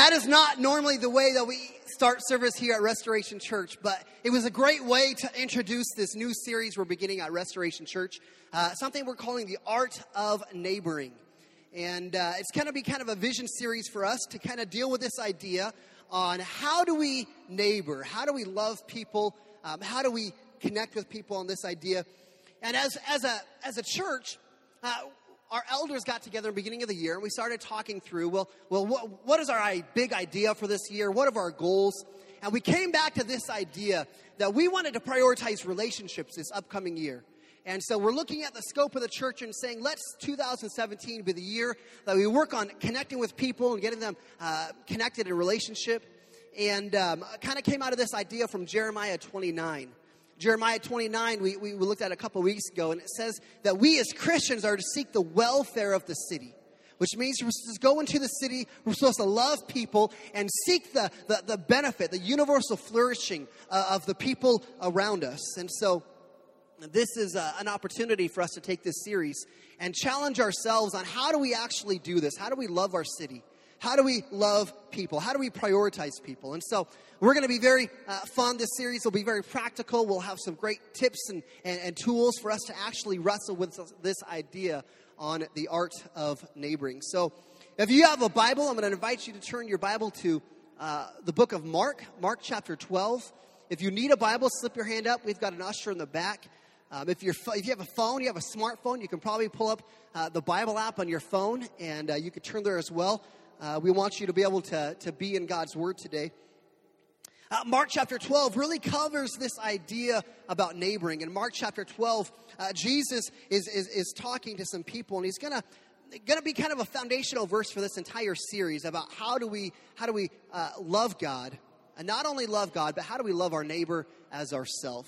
that is not normally the way that we start service here at Restoration Church, but it was a great way to introduce this new series we're beginning at Restoration Church, uh, something we're calling the Art of Neighboring. And uh, it's going to be kind of a vision series for us to kind of deal with this idea on how do we neighbor, how do we love people, um, how do we connect with people on this idea. And as, as, a, as a church, uh, our elders got together in the beginning of the year and we started talking through, well, well what, what is our big idea for this year? What are our goals? And we came back to this idea that we wanted to prioritize relationships this upcoming year. And so we're looking at the scope of the church and saying, let's 2017 be the year that we work on connecting with people and getting them uh, connected in relationship. And um, kind of came out of this idea from Jeremiah 29. Jeremiah 29, we, we looked at a couple weeks ago, and it says that we as Christians are to seek the welfare of the city which means we're supposed to go into the city, we're supposed to love people and seek the, the, the benefit, the universal flourishing uh, of the people around us. And so, this is a, uh, an opportunity for us to take this series and challenge ourselves on how do we actually do this? How do we love our city? How do we love people? How do we prioritize people? And so we're going to be very uh, fun. This series will be very practical. We'll have some great tips and, and, and tools for us to actually wrestle with this idea on the art of neighboring. So if you have a Bible, I'm going to invite you to turn your Bible to uh, the book of Mark, Mark chapter 12. If you need a Bible, slip your hand up. We've got an usher in the back. Um, if, you're, if you have a phone, you have a smartphone, you can probably pull up uh, the Bible app on your phone and uh, you could turn there as well. Uh, we want you to be able to, to be in God's Word today. Uh, Mark chapter 12 really covers this idea about neighboring. In Mark chapter 12, uh, Jesus is, is, is talking to some people, and he's going to going to be kind of a foundational verse for this entire series about how do we how do we uh, love God and not only love God but how do we love our neighbor as ourself.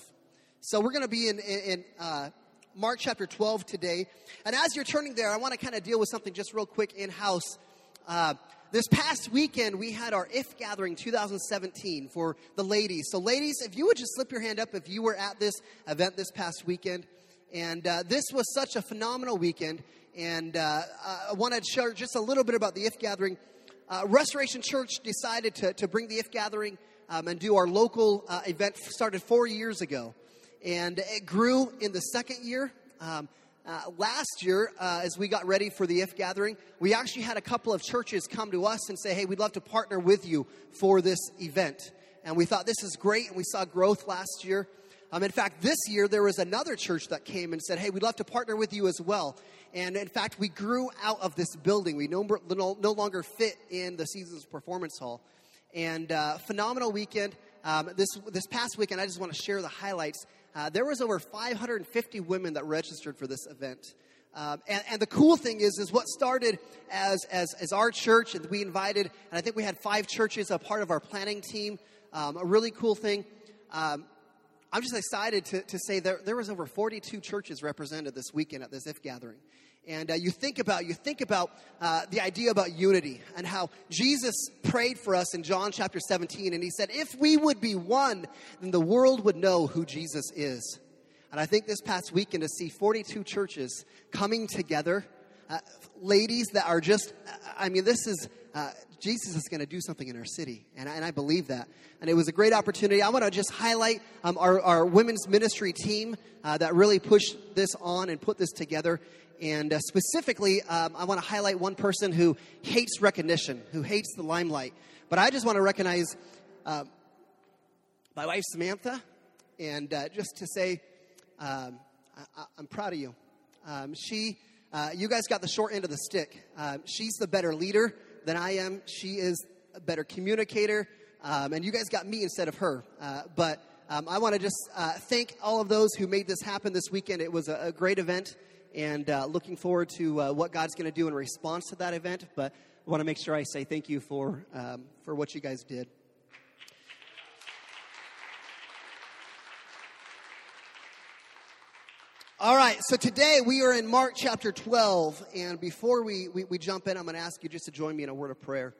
So we're going to be in in, in uh, Mark chapter 12 today, and as you're turning there, I want to kind of deal with something just real quick in house uh, this past weekend, we had our IF Gathering 2017 for the ladies. So, ladies, if you would just slip your hand up if you were at this event this past weekend. And uh, this was such a phenomenal weekend. And uh, I want to share just a little bit about the IF Gathering. Uh, Restoration Church decided to, to bring the IF Gathering um, and do our local uh, event, started four years ago. And it grew in the second year. Um, uh, last year, uh, as we got ready for the IF gathering, we actually had a couple of churches come to us and say, hey, we'd love to partner with you for this event. And we thought this is great, and we saw growth last year. Um, in fact, this year there was another church that came and said, hey, we'd love to partner with you as well. And in fact, we grew out of this building. We no, no, no longer fit in the Seasons Performance Hall. And uh, phenomenal weekend. Um, this, this past weekend, I just want to share the highlights. Uh, there was over 550 women that registered for this event. Um, and, and, the cool thing is, is what started as, as, as our church, and we invited, and I think we had five churches a part of our planning team. Um, a really cool thing. Um, I'm just excited to, to say there, there was over 42 churches represented this weekend at this IF gathering and uh, you think about you think about uh, the idea about unity and how jesus prayed for us in john chapter 17 and he said if we would be one then the world would know who jesus is and i think this past weekend to see 42 churches coming together uh, ladies that are just i mean this is uh, Jesus is going to do something in our city, and I, and I, believe that. And it was a great opportunity. I want to just highlight um, our, our women's ministry team uh, that really pushed this on and put this together. And uh, specifically, um, I want to highlight one person who hates recognition, who hates the limelight. But I just want to recognize uh, my wife, Samantha, and uh, just to say, um, I, am proud of you. Um, she, uh, you guys got the short end of the stick. Um, she's the better leader than I am. She is a better communicator, um, and you guys got me instead of her. Uh, but um, I want to just uh, thank all of those who made this happen this weekend. It was a, a great event and uh, looking forward to uh, what God's going to do in response to that event. But I want to make sure I say thank you for, um, for what you guys did. All right, so today we are in Mark chapter 12, and before we, we, we jump in, I'm going to ask you just to join me in a word of prayer.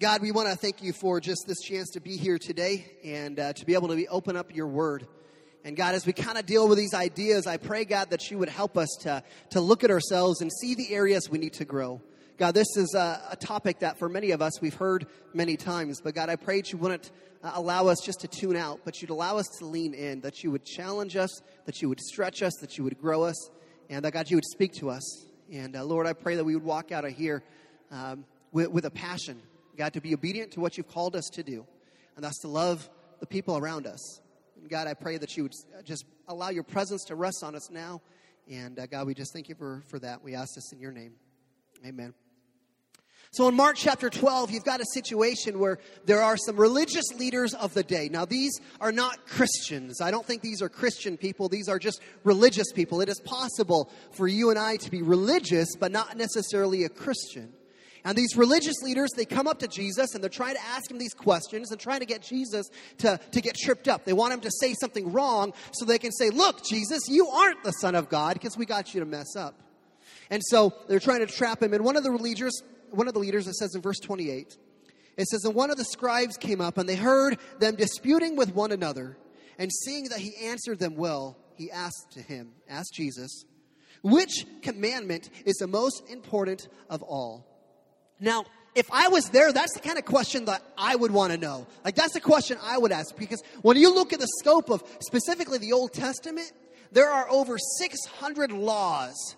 God, we want to thank you for just this chance to be here today and uh, to be able to be, open up your word. And God, as we kind of deal with these ideas, I pray, God, that you would help us to, to look at ourselves and see the areas we need to grow. God, this is a, a, topic that for many of us we've heard many times, but God, I pray that you wouldn't uh, allow us just to tune out, but you'd allow us to lean in, that you would challenge us, that you would stretch us, that you would grow us, and that God, you would speak to us. And uh, Lord, I pray that we would walk out of here um, with, with a passion, God, to be obedient to what you've called us to do, and that's to love the people around us. God, I pray that you would just allow your presence to rest on us now. And uh, God, we just thank you for, for that. We ask this in your name. Amen. So in Mark chapter 12, you've got a situation where there are some religious leaders of the day. Now, these are not Christians. I don't think these are Christian people. These are just religious people. It is possible for you and I to be religious, but not necessarily a Christian. And these religious leaders, they come up to Jesus and they're trying to ask him these questions and trying to get Jesus to, to get tripped up. They want him to say something wrong so they can say, Look, Jesus, you aren't the Son of God because we got you to mess up. And so they're trying to trap him. And one of the leaders, one of the leaders, it says in verse 28, it says, And one of the scribes came up, and they heard them disputing with one another. And seeing that he answered them well, he asked to him, asked Jesus, Which commandment is the most important of all? Now, if I was there, that's the kind of question that I would want to know. Like, that's the question I would ask. Because when you look at the scope of specifically the Old Testament, there are over 600 laws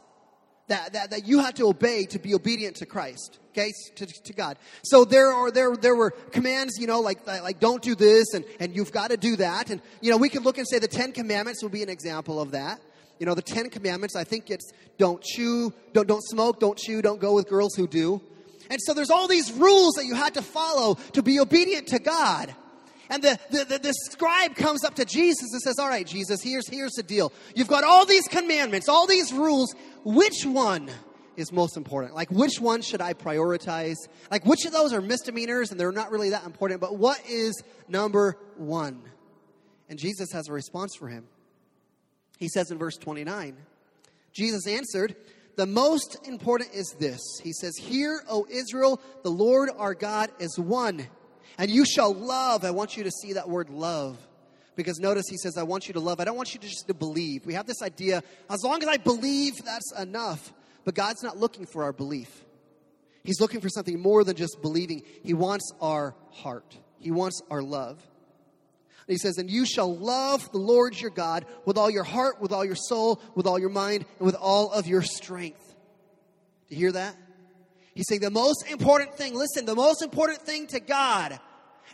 that, that, that you had to obey to be obedient to Christ, okay, to, to God. So there are there there were commands, you know, like like don't do this, and and you've got to do that, and you know we could look and say the Ten Commandments would be an example of that. You know, the Ten Commandments, I think it's don't chew, don't don't smoke, don't chew, don't go with girls who do. And so there's all these rules that you had to follow to be obedient to God. And the, the, the, the, scribe comes up to Jesus and says, All right, Jesus, here's, here's the deal. You've got all these commandments, all these rules. Which one is most important? Like, which one should I prioritize? Like, which of those are misdemeanors and they're not really that important? But what is number one? And Jesus has a response for him. He says in verse 29 Jesus answered, The most important is this. He says, Hear, O Israel, the Lord our God is one and you shall love. I want you to see that word love. Because notice he says, I want you to love. I don't want you to just to believe. We have this idea, as long as I believe, that's enough. But God's not looking for our belief. He's looking for something more than just believing. He wants our heart. He wants our love. And he says, And you shall love the Lord your God with all your heart, with all your soul, with all your mind, and with all of your strength. Do you hear that? He's saying the most important thing, listen, the most important thing to God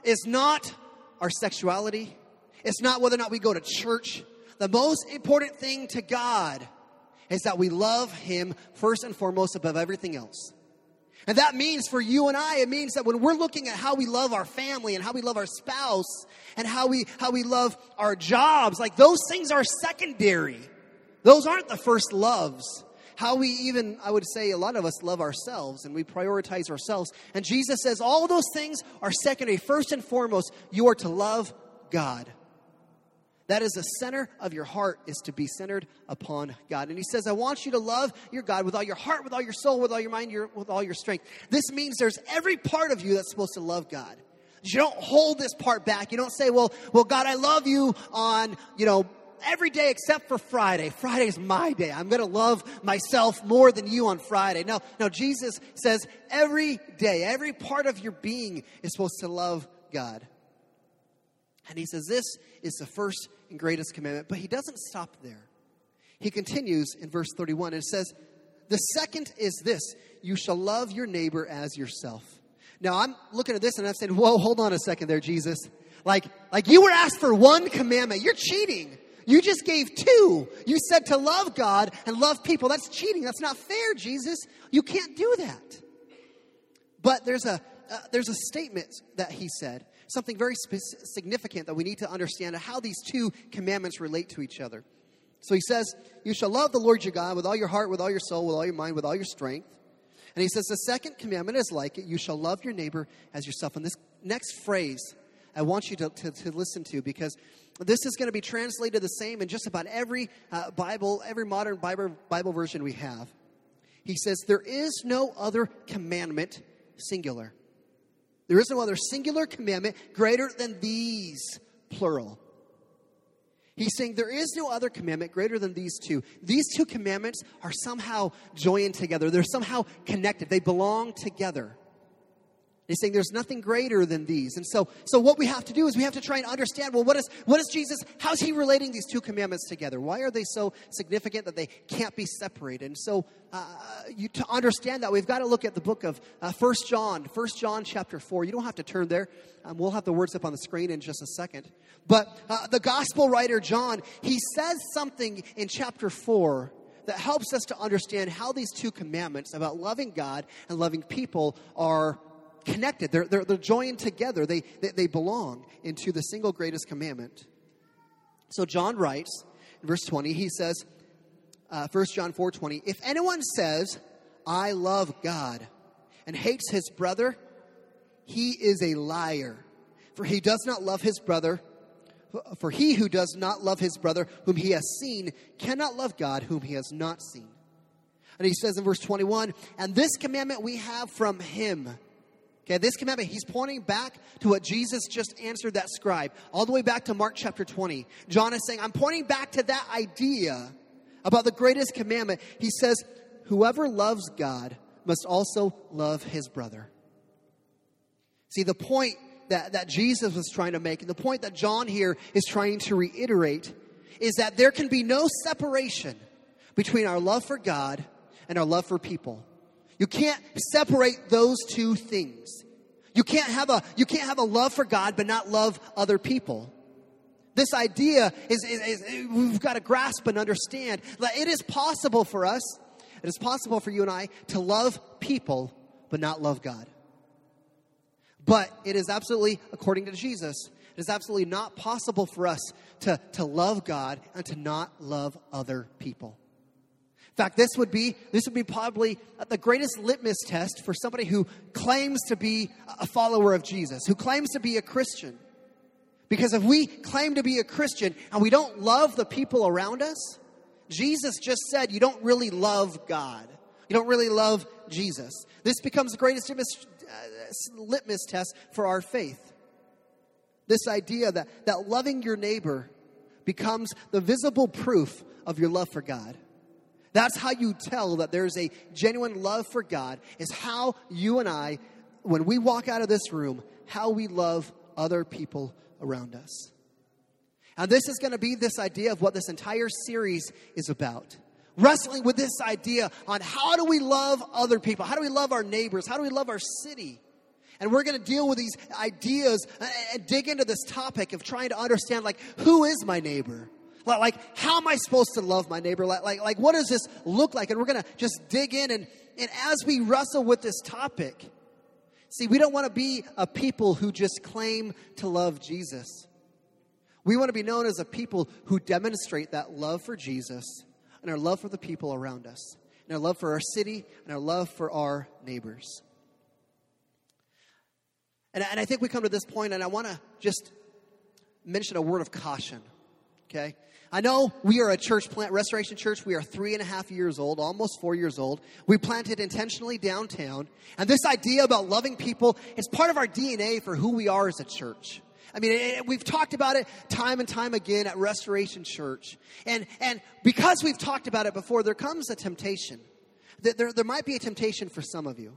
is not our sexuality, it's not whether or not we go to church. The most important thing to God is that we love Him first and foremost above everything else. And that means for you and I, it means that when we're looking at how we love our family and how we love our spouse and how we, how we love our jobs, like those things are secondary. Those aren't the first loves how we even, I would say, a lot of us love ourselves and we prioritize ourselves. And Jesus says all those things are secondary. First and foremost, you are to love God. That is the center of your heart, is to be centered upon God. And he says, I want you to love your God with all your heart, with all your soul, with all your mind, your, with all your strength. This means there's every part of you that's supposed to love God. You don't hold this part back. You don't say, well, well, God, I love you on, you know, every day except for Friday. Friday's my day. I'm going to love myself more than you on Friday. No, no, Jesus says every day, every part of your being is supposed to love God. And he says this is the first and greatest commandment, but he doesn't stop there. He continues in verse 31 and it says, The second is this you shall love your neighbor as yourself. Now I'm looking at this and I'm saying, Whoa, hold on a second there, Jesus. Like, like you were asked for one commandment. You're cheating. You just gave two. You said to love God and love people. That's cheating. That's not fair, Jesus. You can't do that. But there's a uh, there's a statement that he said, something very significant that we need to understand how these two commandments relate to each other. So he says, "You shall love the Lord your God with all your heart, with all your soul, with all your mind, with all your strength." And he says the second commandment is like it: you shall love your neighbor as yourself. And this next phrase I want you to, to, to listen to because this is going to be translated the same in just about every uh, Bible, every modern Bible, Bible version we have. He says, There is no other commandment, singular. There is no other singular commandment greater than these, plural. He's saying there is no other commandment greater than these two. These two commandments are somehow joined together, they're somehow connected, they belong together. He's saying there's nothing greater than these. And so, so what we have to do is we have to try and understand, well, what is, what is Jesus, how's he relating these two commandments together? Why are they so significant that they can't be separated? And so, uh, you, to understand that, we've got to look at the book of uh, 1 John, 1 John chapter 4. You don't have to turn there. Um, we'll have the words up on the screen in just a second. But uh, the gospel writer John, he says something in chapter 4 that helps us to understand how these two commandments about loving God and loving people are connected. They're, they're, they're joined together. They, they, they belong into the single greatest commandment. So John writes in verse 20, he says, uh, 1 John 4 20, if anyone says, I love God, and hates his brother, he is a liar. For he does not love his brother. For he who does not love his brother whom he has seen cannot love God whom he has not seen. And he says in verse 21, and this commandment we have from him Okay, this commandment, he's pointing back to what Jesus just answered that scribe, all the way back to Mark chapter 20. John is saying, I'm pointing back to that idea about the greatest commandment. He says, Whoever loves God must also love his brother. See, the point that, that Jesus was trying to make, and the point that John here is trying to reiterate, is that there can be no separation between our love for God and our love for people. You can't separate those two things. You can't have a, you can't have a love for God but not love other people. This idea is, is, is, we've got to grasp and understand that it is possible for us, it is possible for you and I to love people but not love God. But it is absolutely, according to Jesus, it is absolutely not possible for us to, to love God and to not love other people. In fact, this would be this would be probably the greatest litmus test for somebody who claims to be a follower of Jesus, who claims to be a Christian. Because if we claim to be a Christian and we don't love the people around us, Jesus just said you don't really love God. You don't really love Jesus. This becomes the greatest litmus, uh, test for our faith. This idea that, that loving your neighbor becomes the visible proof of your love for God. That's how you tell that there's a genuine love for God, is how you and I, when we walk out of this room, how we love other people around us. And this is going to be this idea of what this entire series is about. Wrestling with this idea on how do we love other people? How do we love our neighbors? How do we love our city? And we're going to deal with these ideas and dig into this topic of trying to understand, like, who is my neighbor? Like, how am I supposed to love my neighbor? Like, like, like what does this look like? And we're going to just dig in. And, and as we wrestle with this topic, see, we don't want to be a people who just claim to love Jesus. We want to be known as a people who demonstrate that love for Jesus and our love for the people around us, and our love for our city, and our love for our neighbors. And, and I think we come to this point, and I want to just mention a word of caution, okay? I know we are a church plant, Restoration Church. We are three and a half years old, almost four years old. We planted intentionally downtown. And this idea about loving people is part of our DNA for who we are as a church. I mean, it, we've talked about it time and time again at Restoration Church. And, and because we've talked about it before, there comes a temptation. There, there might be a temptation for some of you.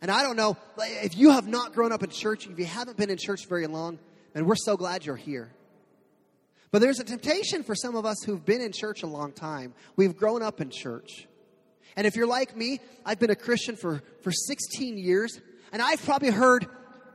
And I don't know, eh, if you have not grown up in church, if you haven't been in church very long, and we're so glad you're here. But there's a temptation for some of us who've been in church a long time. We've grown up in church. And if you're like me, I've been a Christian for, for 16 years, and I've probably heard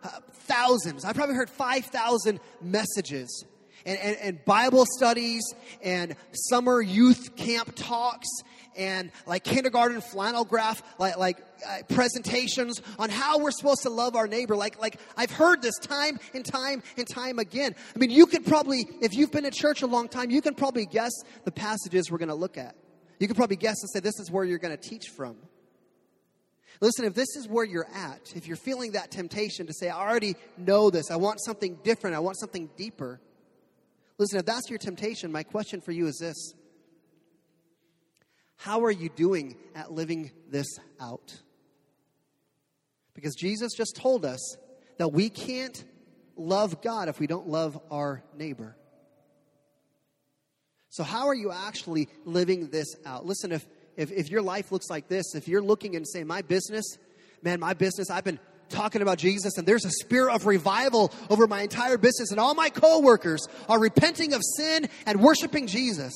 uh, thousands, I've probably heard 5,000 messages and, and, and Bible studies and summer youth camp talks and like kindergarten flannel graph, like, like uh, presentations on how we're supposed to love our neighbor. Like, like I've heard this time and time and time again. I mean, you could probably, if you've been at church a long time, you can probably guess the passages we're going to look at. You can probably guess and say, this is where you're going to teach from. Listen, if this is where you're at, if you're feeling that temptation to say, I already know this, I want something different, I want something deeper. Listen, if that's your temptation, my question for you is this how are you doing at living this out? Because Jesus just told us that we can't love God if we don't love our neighbor. So, how are you actually living this out? Listen, if, if, if your life looks like this, if you're looking and saying, My business, man, my business, I've been talking about Jesus and there's a spirit of revival over my entire business and all my coworkers are repenting of sin and worshiping Jesus.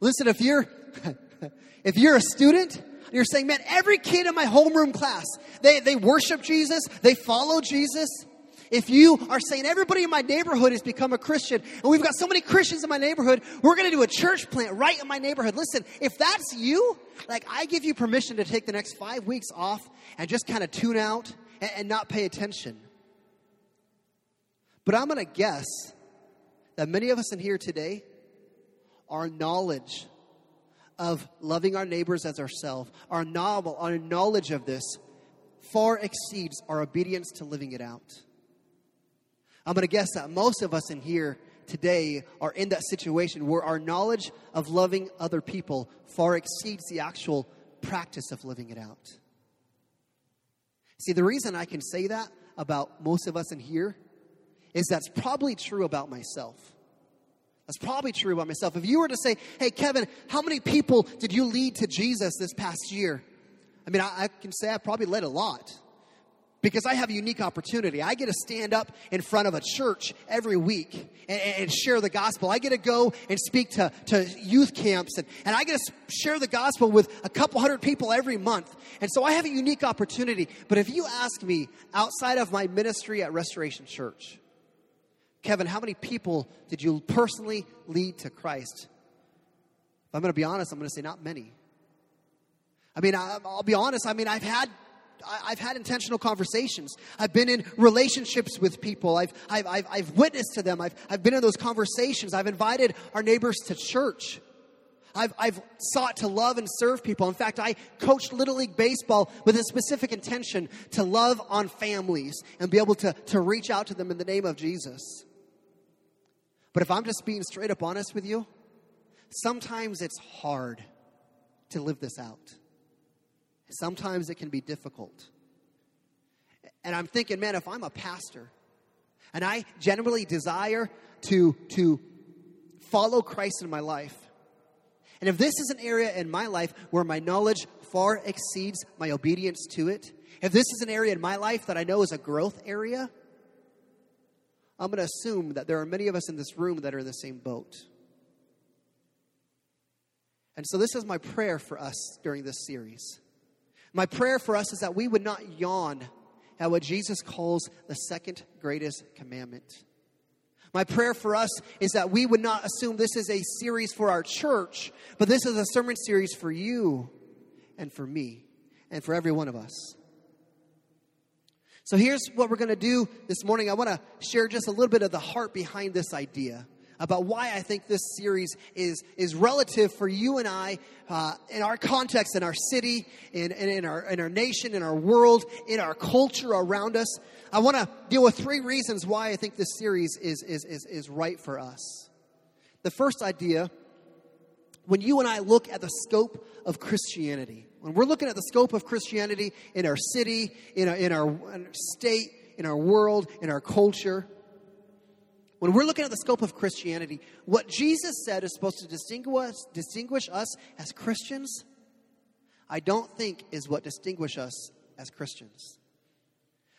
Listen, if you're if you're a student, you're saying, man, every kid in my homeroom class, they, they worship Jesus, they follow Jesus. If you are saying everybody in my neighborhood has become a Christian, and we've got so many Christians in my neighborhood, we're going to do a church plant right in my neighborhood. Listen, if that's you, like I give you permission to take the next five weeks off and just kind of tune out and, and not pay attention. But I'm going to guess that many of us in here today, our knowledge of loving our neighbors as ourselves, our novel, our knowledge of this far exceeds our obedience to living it out. I'm going to guess that most of us in here today are in that situation where our knowledge of loving other people far exceeds the actual practice of living it out. See, the reason I can say that about most of us in here is that's probably true about myself. That's probably true about myself. If you were to say, hey, Kevin, how many people did you lead to Jesus this past year? I mean, I, I can say I probably led a lot because I have a unique opportunity. I get to stand up in front of a church every week and, and, share the gospel. I get to go and speak to, to youth camps and, and I get to share the gospel with a couple hundred people every month. And so I have a unique opportunity. But if you ask me outside of my ministry at Restoration Church, Kevin, how many people did you personally lead to Christ? If I'm going to be honest, I'm going to say not many. I mean, I, will be honest. I mean, I've had I've had intentional conversations. I've been in relationships with people. I've, I've, I've, I've witnessed to them. I've, I've been in those conversations. I've invited our neighbors to church. I've, I've sought to love and serve people. In fact, I coached Little League Baseball with a specific intention to love on families and be able to, to reach out to them in the name of Jesus. But if I'm just being straight up honest with you, sometimes it's hard to live this out. Sometimes it can be difficult. And I'm thinking, man, if I'm a pastor and I generally desire to, to follow Christ in my life, and if this is an area in my life where my knowledge far exceeds my obedience to it, if this is an area in my life that I know is a growth area, I'm going to assume that there are many of us in this room that are in the same boat. And so, this is my prayer for us during this series. My prayer for us is that we would not yawn at what Jesus calls the second greatest commandment. My prayer for us is that we would not assume this is a series for our church, but this is a sermon series for you and for me and for every one of us. So here's what we're going to do this morning. I want to share just a little bit of the heart behind this idea about why I think this series is, is relative for you and I uh, in our context, in our city, in, in, in, our, in our nation, in our world, in our culture around us. I want to deal with three reasons why I think this series is, is, is, is right for us. The first idea when you and I look at the scope of Christianity, when we're looking at the scope of Christianity in our city, in our, in our, state, in our world, in our culture, when we're looking at the scope of Christianity, what Jesus said is supposed to distinguish, distinguish us as Christians, I don't think is what distinguish us as Christians.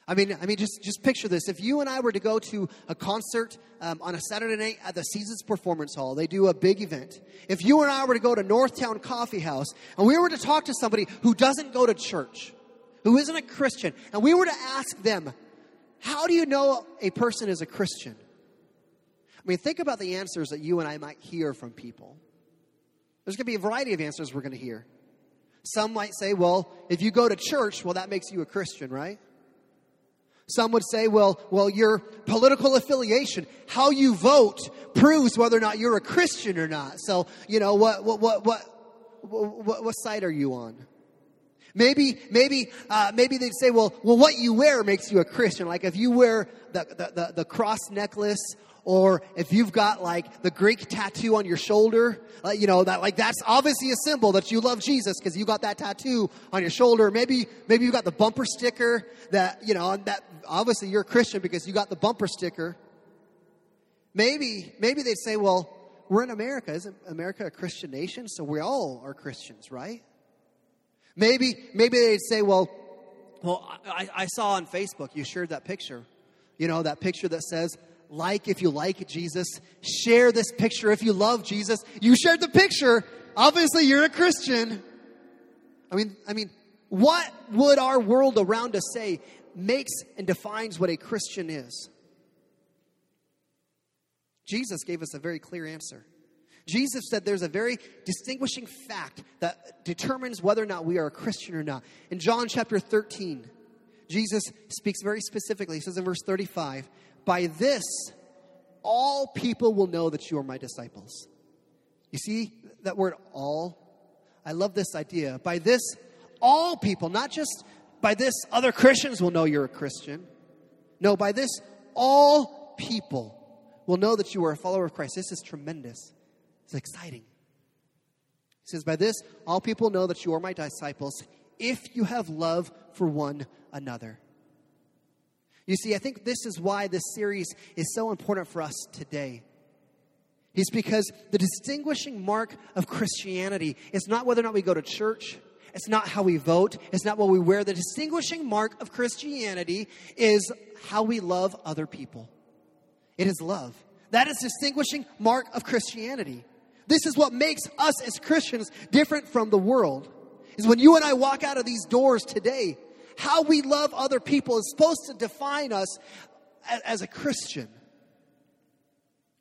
I mean, I mean, just just picture this. If you and I were to go to a concert um, on a Saturday night at the Seasons Performance Hall, they do a big event. If you and I were to go to Northtown Coffee House and we were to talk to somebody who doesn't go to church, who isn't a Christian, and we were to ask them, "How do you know a person is a Christian?" I mean, think about the answers that you and I might hear from people. There's going to be a variety of answers we're going to hear. Some might say, well, if you go to church, well, that makes you a Christian, right? Some would say, well, well, your political affiliation, how you vote, proves whether or not you're a Christian or not. So, you know, what, what, what, what, what, what side are you on? Maybe, maybe, uh, maybe they'd say, well, well, what you wear makes you a Christian. Like if you wear the, the, the, the cross necklace or if you've got like the Greek tattoo on your shoulder, like, you know, that like that's obviously a symbol that you love Jesus because you got that tattoo on your shoulder. Maybe, maybe you got the bumper sticker that, you know, that obviously you're a Christian because you got the bumper sticker. Maybe, maybe they'd say, well, we're in America. Isn't America a Christian nation? So we all are Christians, right? Maybe, maybe they'd say, well, well, I, I saw on Facebook, you shared that picture. You know, that picture that says, like if you like Jesus, share this picture if you love Jesus. You shared the picture. Obviously, you're a Christian. I mean, I mean, what would our world around us say makes and defines what a Christian is? Jesus gave us a very clear answer. Jesus said there's a very distinguishing fact that determines whether or not we are a Christian or not. In John chapter 13, Jesus speaks very specifically. He says in verse 35, By this, all people will know that you are my disciples. You see that word all? I love this idea. By this, all people, not just by this, other Christians will know you're a Christian. No, by this, all people will know that you are a follower of Christ. This is tremendous. It's exciting. He says, By this, all people know that you are my disciples if you have love for one another. You see, I think this is why this series is so important for us today. It's because the distinguishing mark of Christianity is not whether or not we go to church, it's not how we vote, it's not what we wear. The distinguishing mark of Christianity is how we love other people. It is love. That is distinguishing mark of Christianity. This is what makes us as Christians different from the world. Is when you and I walk out of these doors today, how we love other people is supposed to define us as a Christian.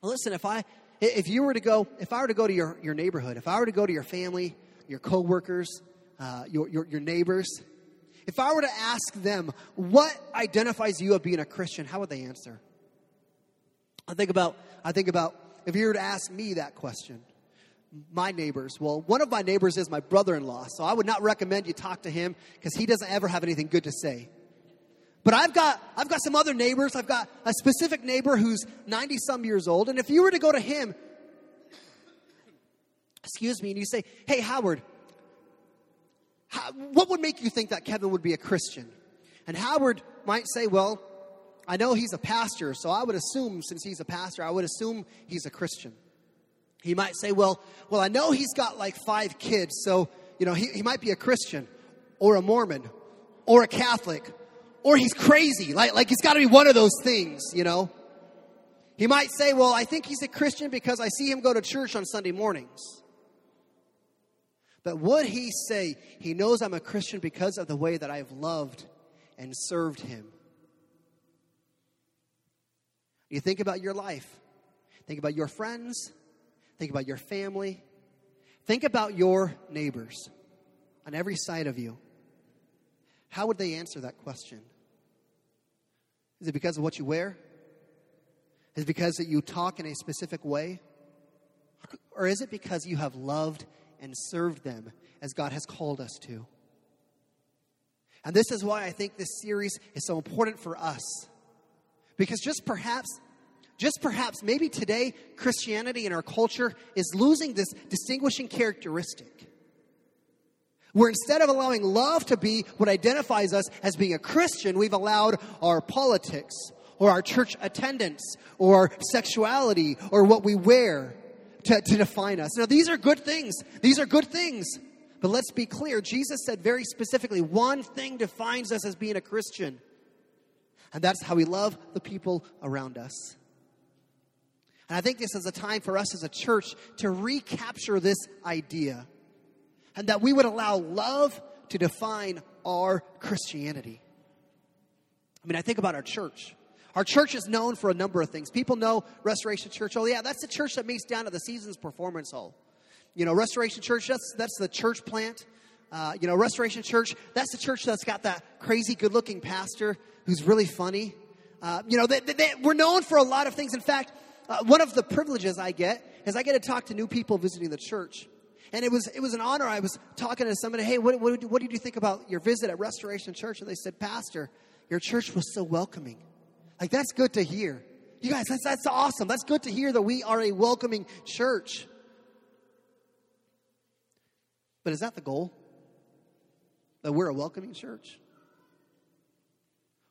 Listen, if I if you were to go, if I were to go to your, your neighborhood, if I were to go to your family, your coworkers, uh, your, your, your neighbors, if I were to ask them what identifies you of being a Christian, how would they answer? I think about I think about if you were to ask me that question my neighbors. Well, one of my neighbors is my brother in law, so I would not recommend you talk to him because he doesn't ever have anything good to say. But I've got, I've got some other neighbors. I've got a specific neighbor who's 90 some years old. And if you were to go to him, excuse me, and you say, Hey, Howard, how, what would make you think that Kevin would be a Christian? And Howard might say, Well, I know he's a pastor, so I would assume, since he's a pastor, I would assume he's a Christian. He might say, well, well, I know he's got like five kids, so, you know, he, he might be a Christian or a Mormon or a Catholic or he's crazy. Like, like he's got to be one of those things, you know. He might say, well, I think he's a Christian because I see him go to church on Sunday mornings. But would he say he knows I'm a Christian because of the way that I've loved and served him? You think about your life, think about your friends, Think about your family. Think about your neighbors on every side of you. How would they answer that question? Is it because of what you wear? Is it because that you talk in a specific way? Or is it because you have loved and served them as God has called us to? And this is why I think this series is so important for us. Because just perhaps just perhaps, maybe today, Christianity in our culture is losing this distinguishing characteristic. Where instead of allowing love to be what identifies us as being a Christian, we've allowed our politics or our church attendance or our sexuality or what we wear to, to define us. Now, these are good things. These are good things. But let's be clear Jesus said very specifically one thing defines us as being a Christian, and that's how we love the people around us. And I think this is a time for us as a church to recapture this idea and that we would allow love to define our Christianity. I mean, I think about our church. Our church is known for a number of things. People know Restoration Church. Oh, yeah, that's the church that meets down at the Seasons Performance Hall. You know, Restoration Church, that's, that's the church plant. Uh, you know, Restoration Church, that's the church that's got that crazy good looking pastor who's really funny. Uh, you know, they, they, they, we're known for a lot of things. In fact, uh, one of the privileges I get is I get to talk to new people visiting the church. And it was, it was an honor. I was talking to somebody, hey, what, what, what did you think about your visit at Restoration Church? And they said, Pastor, your church was so welcoming. Like, that's good to hear. You guys, that's, that's awesome. That's good to hear that we are a welcoming church. But is that the goal? That we're a welcoming church?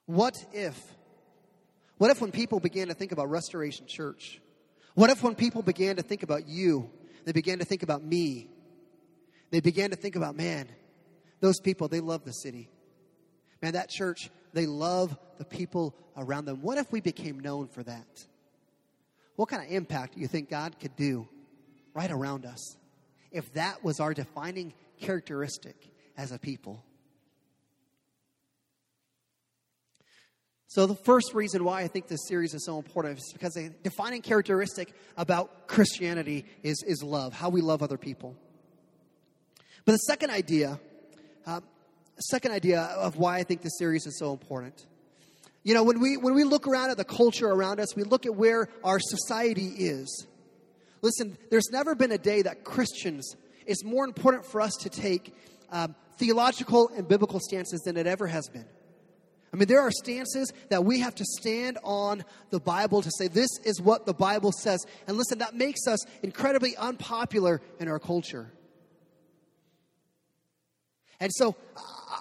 What if what if when people began to think about Restoration Church, What if when people began to think about you, they began to think about me, they began to think about, man, those people, they love the city. Man, that church, they love the people around them. What if we became known for that? What kind of impact do you think God could do right around us if that was our defining characteristic as a people? So, the first reason why I think this series is so important is because a defining characteristic about Christianity is, is love, how we love other people. But the second idea, uh, second idea of why I think this series is so important. You know, when we, when we look around at the culture around us, we look at where our society is. Listen, there's never been a day that Christians, it's more important for us to take um, theological and biblical stances than it ever has been. I mean, there are stances that we have to stand on the Bible to say, this is what the Bible says. And listen, that makes us incredibly unpopular in our culture. And so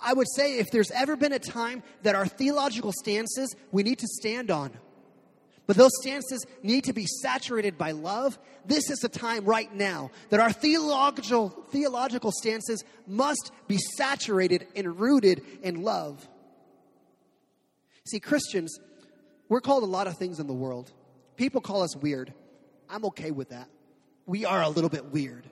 I would say if there's ever been a time that our theological stances we need to stand on, but those stances need to be saturated by love, this is the time right now that our theological, theological stances must be saturated and rooted in love. See, Christians, we're called a lot of things in the world. People call us weird. I'm okay with that. We are a little bit weird.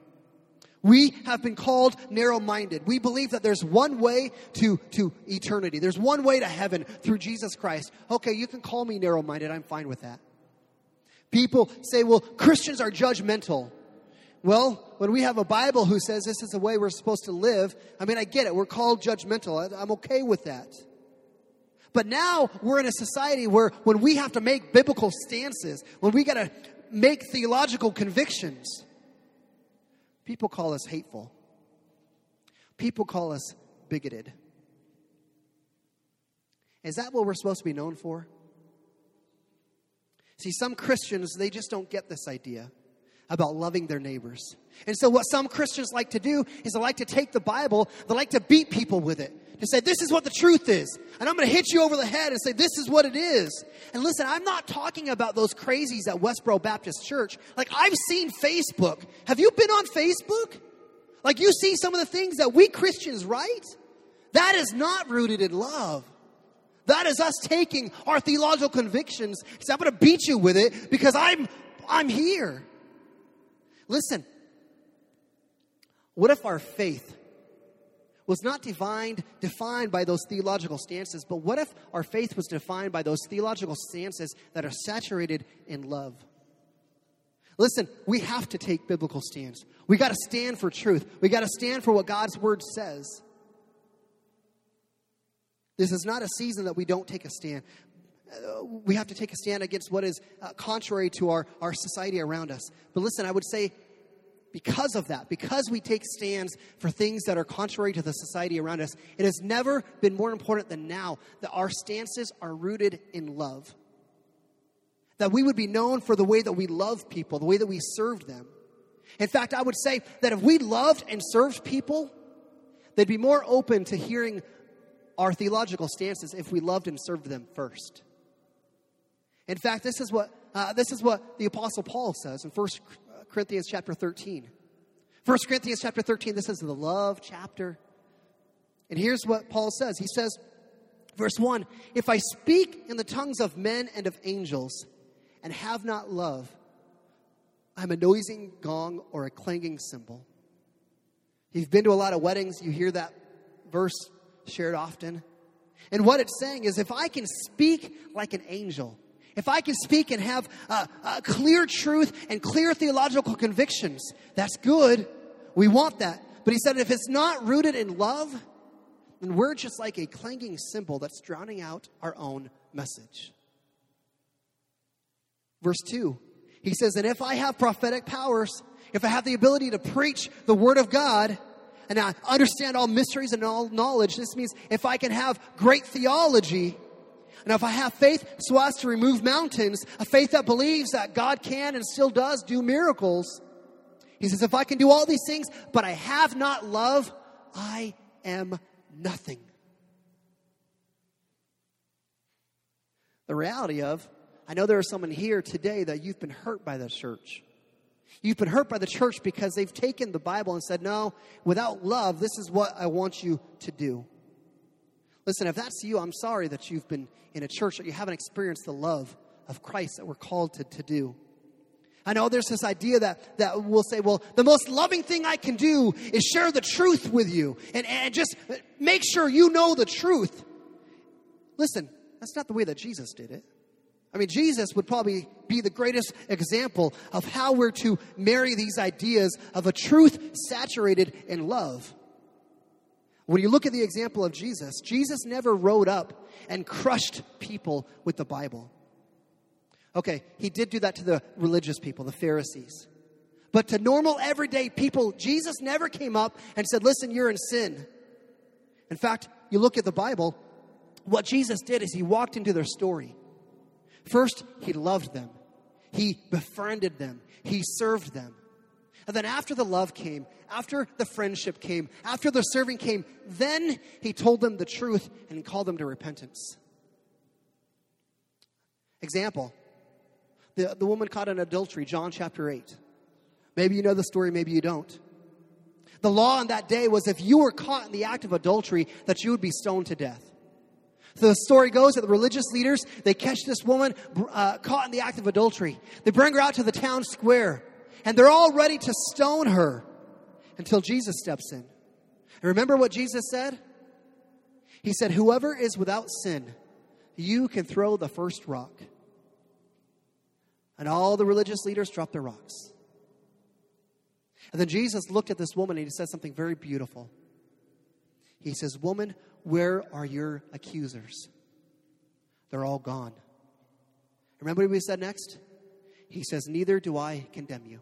We have been called narrow minded. We believe that there's one way to, to eternity. There's one way to heaven through Jesus Christ. Okay, you can call me narrow minded. I'm fine with that. People say, well, Christians are judgmental. Well, when we have a Bible who says this is the way we're supposed to live, I mean, I get it. We're called judgmental. I'm okay with that. But now we're in a society where when we have to make biblical stances, when we got to make theological convictions, people call us hateful. People call us bigoted. Is that what we're supposed to be known for? See, some Christians, they just don't get this idea about loving their neighbors. And so, what some Christians like to do is they like to take the Bible, they like to beat people with it to say, this is what the truth is. And I'm going to hit you over the head and say, this is what it is. And listen, I'm not talking about those crazies at Westboro Baptist Church. Like, I've seen Facebook. Have you been on Facebook? Like, you see some of the things that we Christians write? That is not rooted in love. That is us taking our theological convictions. So I'm going to beat you with it because I'm, I'm here. Listen, what if our faith was not defined, defined by those theological stances, but what if our faith was defined by those theological stances that are saturated in love? Listen, we have to take biblical stands. We got to stand for truth. We got to stand for what God's word says. This is not a season that we don't take a stand. We have to take a stand against what is uh, contrary to our, our society around us. But listen, I would say because of that, because we take stands for things that are contrary to the society around us, it has never been more important than now that our stances are rooted in love. That we would be known for the way that we love people, the way that we served them. In fact, I would say that if we loved and served people, they'd be more open to hearing our theological stances if we loved and served them first. In fact, this is what, uh, this is what the Apostle Paul says in 1 Corinthians chapter 13. 1 Corinthians chapter 13, this is the love chapter. And here's what Paul says. He says, verse 1 If I speak in the tongues of men and of angels and have not love, I'm a noising gong or a clanging cymbal. You've been to a lot of weddings, you hear that verse shared often. And what it's saying is if I can speak like an angel, if I can speak and have a, clear truth and clear theological convictions, that's good. We want that. But he said if it's not rooted in love, then we're just like a clanging cymbal that's drowning out our own message. Verse 2, he says, And if I have prophetic powers, if I have the ability to preach the word of God, and I understand all mysteries and all knowledge, this means if I can have great theology, and if I have faith so as to remove mountains, a faith that believes that God can and still does do miracles, he says, if I can do all these things, but I have not love, I am nothing. The reality of I know there are someone here today that you've been hurt by the church. You've been hurt by the church because they've taken the Bible and said, no, without love, this is what I want you to do. Listen, if that's you, I'm sorry that you've been in a church that you haven't experienced the love of Christ that we're called to, to do. I know there's this idea that, that we'll say, well, the most loving thing I can do is share the truth with you and, and just make sure you know the truth. Listen, that's not the way that Jesus did it. I mean, Jesus would probably be the greatest example of how we're to marry these ideas of a truth saturated in love. When you look at the example of Jesus, Jesus never rode up and crushed people with the Bible. Okay, he did do that to the religious people, the Pharisees. But to normal, everyday people, Jesus never came up and said, Listen, you're in sin. In fact, you look at the Bible, what Jesus did is he walked into their story. First, he loved them, he befriended them, he served them. And then after the love came, after the friendship came, after the serving came, then he told them the truth and called them to repentance. Example the, the woman caught in adultery, John chapter 8. Maybe you know the story, maybe you don't. The law on that day was if you were caught in the act of adultery, that you would be stoned to death. So the story goes that the religious leaders, they catch this woman uh, caught in the act of adultery. They bring her out to the town square and they're all ready to stone her until Jesus steps in. And remember what Jesus said? He said, Whoever is without sin, you can throw the first rock. And all the religious leaders dropped their rocks. And then Jesus looked at this woman and he said something very beautiful. He says, Woman, where are your accusers? They're all gone. Remember what he said next? He says, Neither do I condemn you.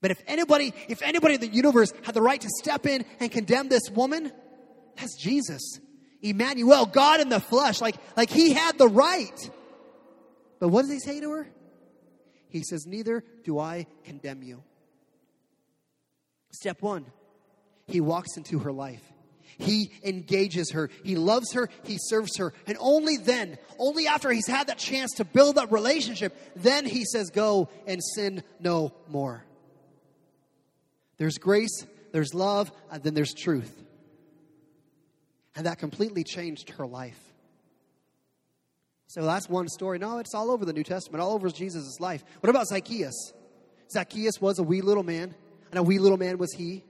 But if anybody, if anybody in the universe had the right to step in and condemn this woman, that's Jesus. Emmanuel, God in the flesh. Like, like he had the right. But what does he say to her? He says, Neither do I condemn you. Step one, he walks into her life. He engages her. He loves her. He serves her. And only then, only after he's had that chance to build that relationship, then he says, Go and sin no more. There's grace, there's love, and then there's truth. And that completely changed her life. So that's one story. No, it's all over the New Testament, all over Jesus' life. What about Zacchaeus? Zacchaeus was a wee little man, and a wee little man was he.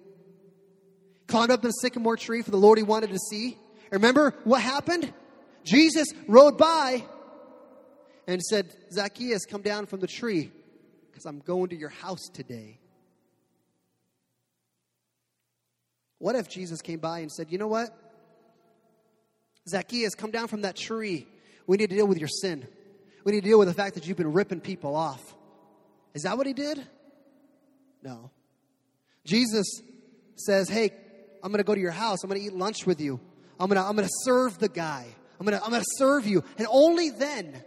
Climbed up in a sycamore tree for the Lord he wanted to see. Remember what happened? Jesus rode by and said, Zacchaeus, come down from the tree because I'm going to your house today. What if Jesus came by and said, You know what? Zacchaeus, come down from that tree. We need to deal with your sin. We need to deal with the fact that you've been ripping people off. Is that what he did? No. Jesus says, Hey, I'm going to go to your house. I'm going to eat lunch with you. I'm going to, I'm going to serve the guy. I'm going to, I'm going to serve you. And only then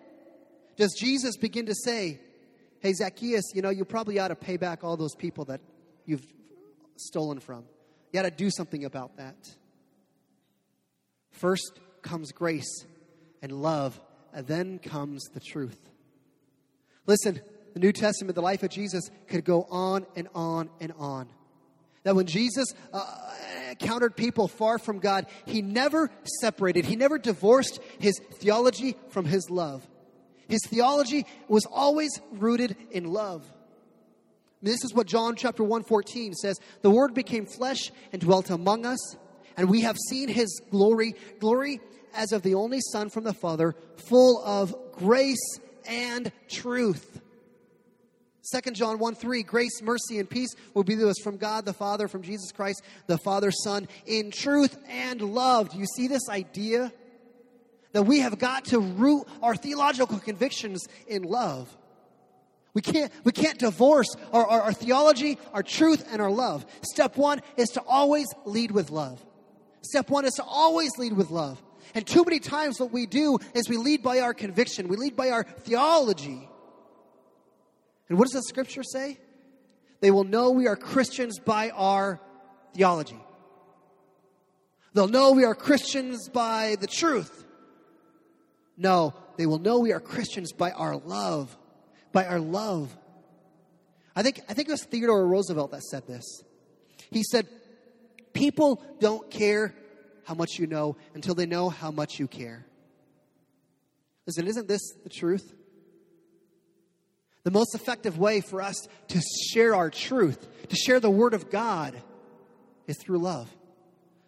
does Jesus begin to say, Hey, Zacchaeus, you know, you probably ought to pay back all those people that you've stolen from. You got to do something about that. First comes grace and love, and then comes the truth. Listen, the New Testament, the life of Jesus, could go on and on and on. That when Jesus uh, encountered people far from God, he never separated, he never divorced his theology from his love. His theology was always rooted in love. This is what John chapter 114 says. The word became flesh and dwelt among us, and we have seen his glory, glory as of the only Son from the Father, full of grace and truth. 2 John 1 3, grace, mercy, and peace will be to us from God the Father, from Jesus Christ, the Father, Son, in truth and love. Do you see this idea? That we have got to root our theological convictions in love. We can't, we can't divorce our, our, our, theology, our truth, and our love. Step one is to always lead with love. Step one is to always lead with love. And too many times, what we do is we lead by our conviction, we lead by our theology. And what does the scripture say? They will know we are Christians by our theology. They'll know we are Christians by the truth. No, They will know we are Christians by our love. By our love. I think, I think it was Theodore Roosevelt that said this. He said, People don't care how much you know until they know how much you care. Listen, isn't this the truth? The most effective way for us to share our truth, to share the Word of God, is through love.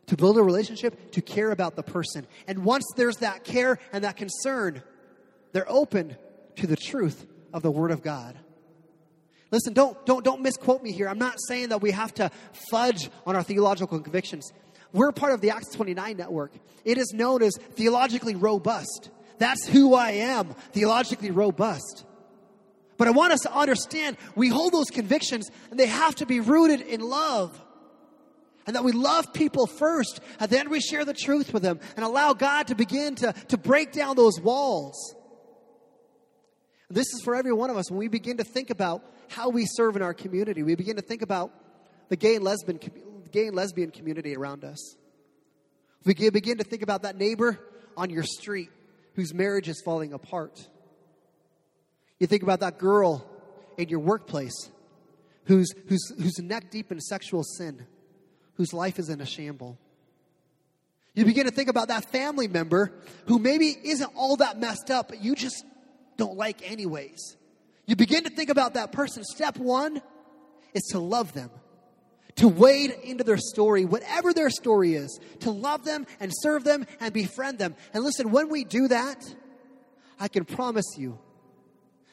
To build a relationship, to care about the person. And once there's that care and that concern, they're open to the truth of the Word of God. Listen, don't, don't, don't misquote me here. I'm not saying that we have to fudge on our theological convictions. We're part of the Acts 29 network. It is known as theologically robust. That's who I am, theologically robust. But I want us to understand we hold those convictions and they have to be rooted in love. And that we love people first, and then we share the truth with them and allow God to begin to, to break down those walls. This is for every one of us when we begin to think about how we serve in our community. We begin to think about the gay and lesbian, gay and lesbian community around us. We begin to think about that neighbor on your street whose marriage is falling apart. You think about that girl in your workplace who's, who's, who's neck deep in sexual sin, whose life is in a shamble. You begin to think about that family member who maybe isn't all that messed up, but you just don't like anyways. You begin to think about that person. Step one is to love them, to wade into their story, whatever their story is, to love them and serve them and befriend them. And listen, when we do that, I can promise you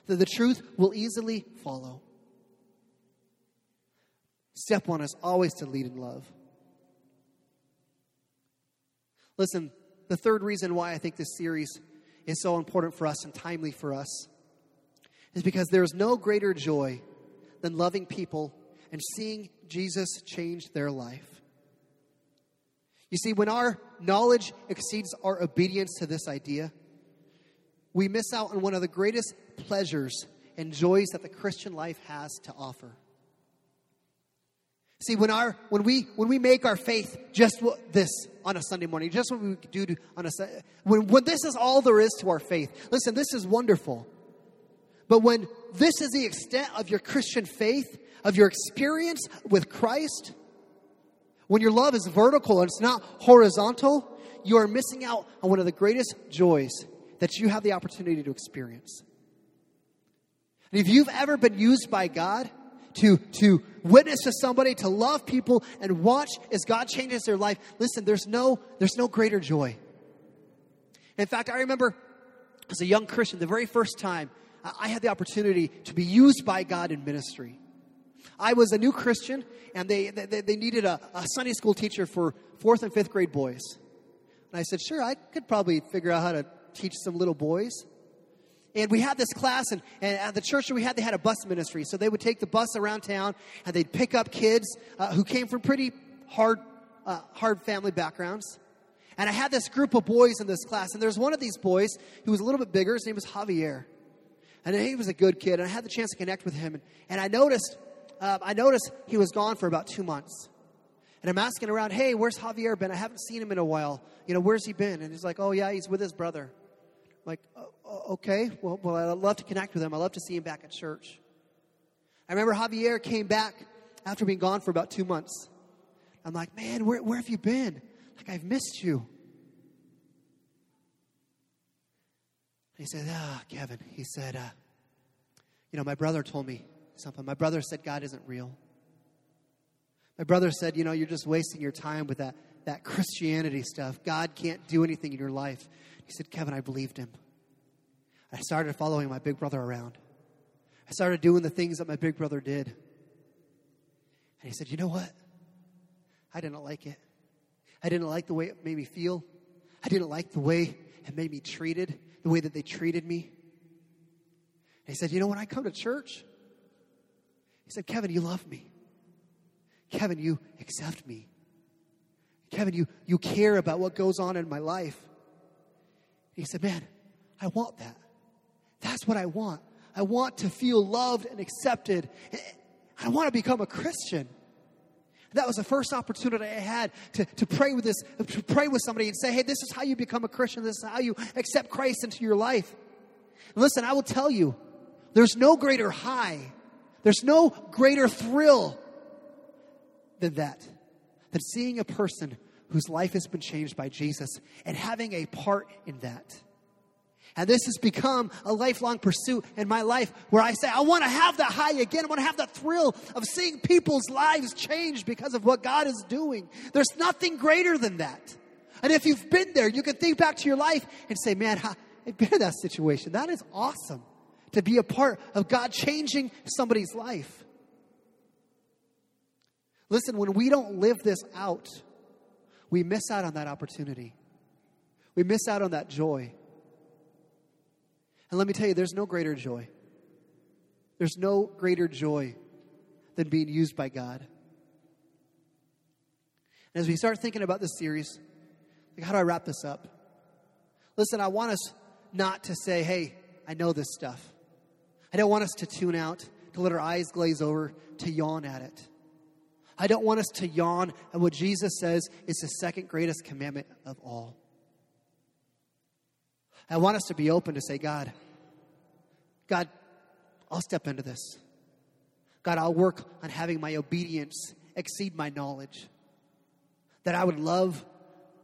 that the truth will easily follow. Step one is always to lead in love. Listen, the third reason why I think this series is so important for us and timely for us is because there is no greater joy than loving people and seeing Jesus change their life. You see, when our knowledge exceeds our obedience to this idea, we miss out on one of the greatest pleasures and joys that the Christian life has to offer. See, when our when we when we make our faith just this on a Sunday morning, just what we do to, on a when when this is all there is to our faith. Listen, this is wonderful. But when this is the extent of your Christian faith, of your experience with Christ, when your love is vertical and it's not horizontal, you are missing out on one of the greatest joys that you have the opportunity to experience. And if you've ever been used by God to, to witness to somebody, to love people, and watch as God changes their life, listen, there's no, there's no greater joy. In fact, I remember as a young Christian, the very first time I had the opportunity to be used by God in ministry. I was a new Christian, and they, they, they needed a, a Sunday school teacher for fourth and fifth grade boys. And I said, sure, I could probably figure out how to teach some little boys. And we had this class, and, and at the church that we had, they had a bus ministry. So they would take the bus around town, and they'd pick up kids uh, who came from pretty hard, uh, hard family backgrounds. And I had this group of boys in this class, and there's one of these boys who was a little bit bigger. His name was Javier, and he was a good kid. And I had the chance to connect with him, and, and I noticed, uh, I noticed he was gone for about two months. And I'm asking around, hey, where's Javier been? I haven't seen him in a while. You know, where's he been? And he's like, oh yeah, he's with his brother. Like, okay, well, well, I'd love to connect with him. I'd love to see him back at church. I remember Javier came back after being gone for about two months. I'm like, man, where, where have you been? Like, I've missed you. He said, ah, oh, Kevin, he said, uh, you know, my brother told me something. My brother said God isn't real. My brother said, you know, you're just wasting your time with that, that Christianity stuff. God can't do anything in your life. He said, Kevin, I believed him. I started following my big brother around. I started doing the things that my big brother did. And he said, You know what? I didn't like it. I didn't like the way it made me feel. I didn't like the way it made me treated, the way that they treated me. And he said, You know, when I come to church, he said, Kevin, you love me. Kevin, you accept me. Kevin, you, you care about what goes on in my life. He said, Man, I want that. That's what I want. I want to feel loved and accepted. I want to become a Christian. That was the first opportunity I had to, to pray with this, to pray with somebody and say, hey, this is how you become a Christian. This is how you accept Christ into your life. listen, I will tell you, there's no greater high, there's no greater thrill than that. Than seeing a person whose life has been changed by Jesus and having a part in that. And this has become a lifelong pursuit in my life where I say, I want to have that high again. I want to have that thrill of seeing people's lives change because of what God is doing. There's nothing greater than that. And if you've been there, you can think back to your life and say, man, I've been in that situation. That is awesome to be a part of God changing somebody's life. Listen, when we don't live this out, we miss out on that opportunity. We miss out on that joy. And let me tell you, there's no greater joy. There's no greater joy than being used by God. And as we start thinking about this series, like how do I wrap this up? Listen, I want us not to say, hey, I know this stuff. I don't want us to tune out, to let our eyes glaze over, to yawn at it. I don't want us to yawn at what Jesus says is the second greatest commandment of all. I want us to be open to say, God, God, I'll step into this. God, I'll work on having my obedience exceed my knowledge. That I would love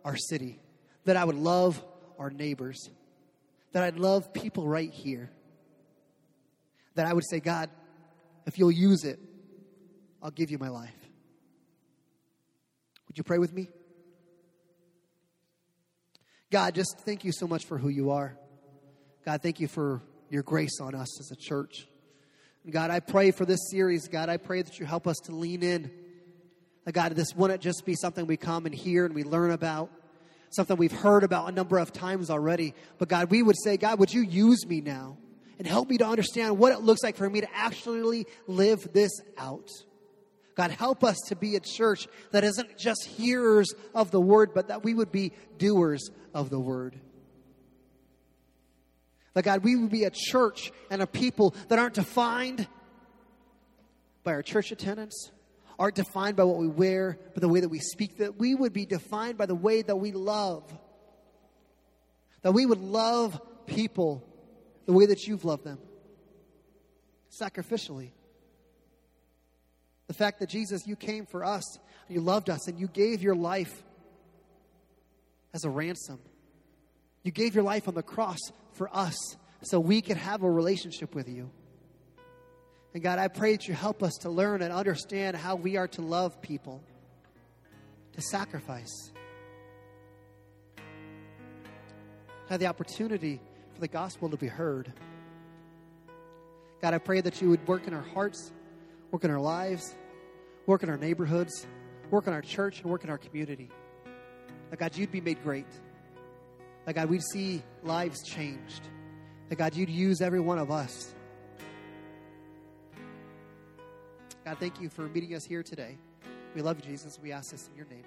our city, that I would love our neighbors, that I'd love people right here. That I would say, God, if you'll use it, I'll give you my life. Would you pray with me? God, just thank you so much for who you are. God, thank you for your grace on us as a church. And God, I pray for this series. God, I pray that you help us to lean in. Uh, God, this wouldn't just be something we come and hear and we learn about, something we've heard about a number of times already. But God, we would say, God, would you use me now and help me to understand what it looks like for me to actually live this out? God, help us to be a church that isn't just hearers of the word, but that we would be doers of the word. That God, we would be a church and a people that aren't defined by our church attendance, aren't defined by what we wear, but the way that we speak, that we would be defined by the way that we love. That we would love people the way that you've loved them, sacrificially. The fact that Jesus, you came for us, you loved us, and you gave your life as a ransom. You gave your life on the cross for us so we could have a relationship with you. And God, I pray that you help us to learn and understand how we are to love people, to sacrifice. Have the opportunity for the gospel to be heard. God, I pray that you would work in our hearts, work in our lives, work in our neighborhoods, work in our church, and work in our community. That God, you'd be made great. That God, we'd see lives changed. That God, you'd use every one of us. God, thank you for meeting us here today. We love you, Jesus. We ask this in your name.